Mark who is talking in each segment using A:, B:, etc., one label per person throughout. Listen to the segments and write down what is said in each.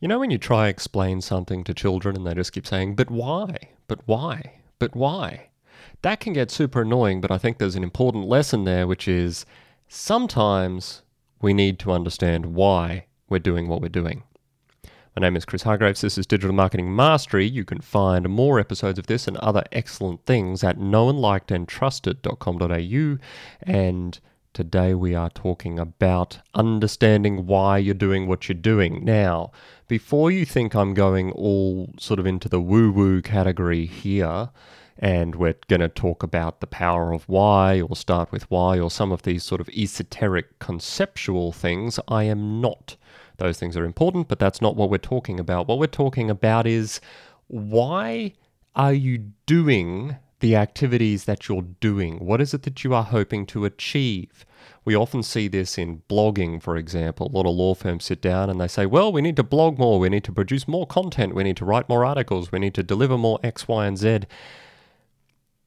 A: You know, when you try explain something to children and they just keep saying, but why? But why? But why? That can get super annoying, but I think there's an important lesson there, which is sometimes we need to understand why we're doing what we're doing. My name is Chris Hargraves. This is Digital Marketing Mastery. You can find more episodes of this and other excellent things at knownlikedandtrusted.com.au. And today we are talking about understanding why you're doing what you're doing. Now, before you think I'm going all sort of into the woo woo category here, and we're going to talk about the power of why, or start with why, or some of these sort of esoteric conceptual things, I am not. Those things are important, but that's not what we're talking about. What we're talking about is why are you doing the activities that you're doing? What is it that you are hoping to achieve? We often see this in blogging, for example. A lot of law firms sit down and they say, well, we need to blog more, we need to produce more content, we need to write more articles, we need to deliver more X, Y, and Z.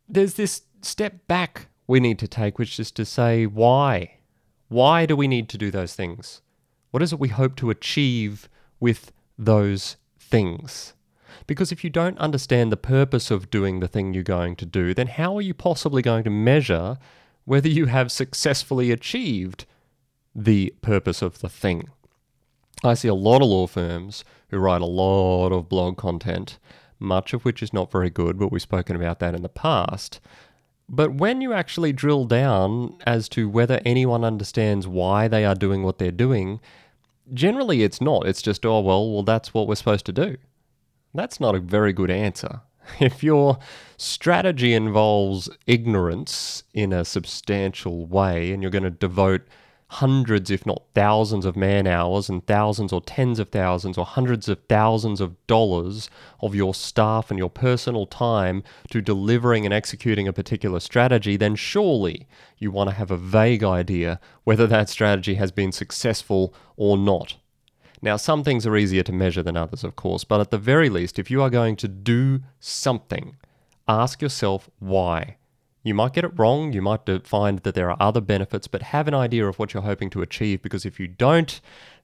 A: There's this step back we need to take, which is to say, why? Why do we need to do those things? What is it we hope to achieve with those things? Because if you don't understand the purpose of doing the thing you're going to do, then how are you possibly going to measure whether you have successfully achieved the purpose of the thing. I see a lot of law firms who write a lot of blog content, much of which is not very good, but we've spoken about that in the past. But when you actually drill down as to whether anyone understands why they are doing what they're doing, generally it's not. It's just, oh, well, well, that's what we're supposed to do. That's not a very good answer. If your strategy involves ignorance in a substantial way and you're going to devote hundreds, if not thousands, of man hours and thousands or tens of thousands or hundreds of thousands of dollars of your staff and your personal time to delivering and executing a particular strategy, then surely you want to have a vague idea whether that strategy has been successful or not. Now, some things are easier to measure than others, of course, but at the very least, if you are going to do something, ask yourself why. You might get it wrong, you might find that there are other benefits, but have an idea of what you're hoping to achieve because if you don't,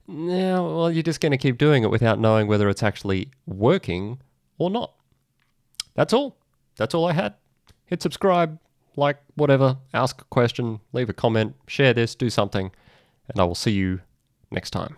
A: well, you're just going to keep doing it without knowing whether it's actually working or not. That's all. That's all I had. Hit subscribe, like, whatever, ask a question, leave a comment, share this, do something, and I will see you next time.